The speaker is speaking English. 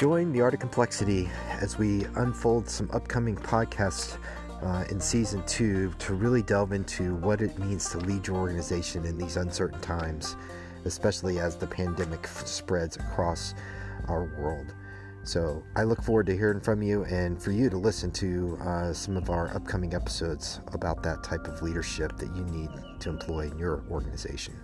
Join the Art of Complexity as we unfold some upcoming podcasts uh, in season two to really delve into what it means to lead your organization in these uncertain times, especially as the pandemic f- spreads across our world. So I look forward to hearing from you and for you to listen to uh, some of our upcoming episodes about that type of leadership that you need to employ in your organization.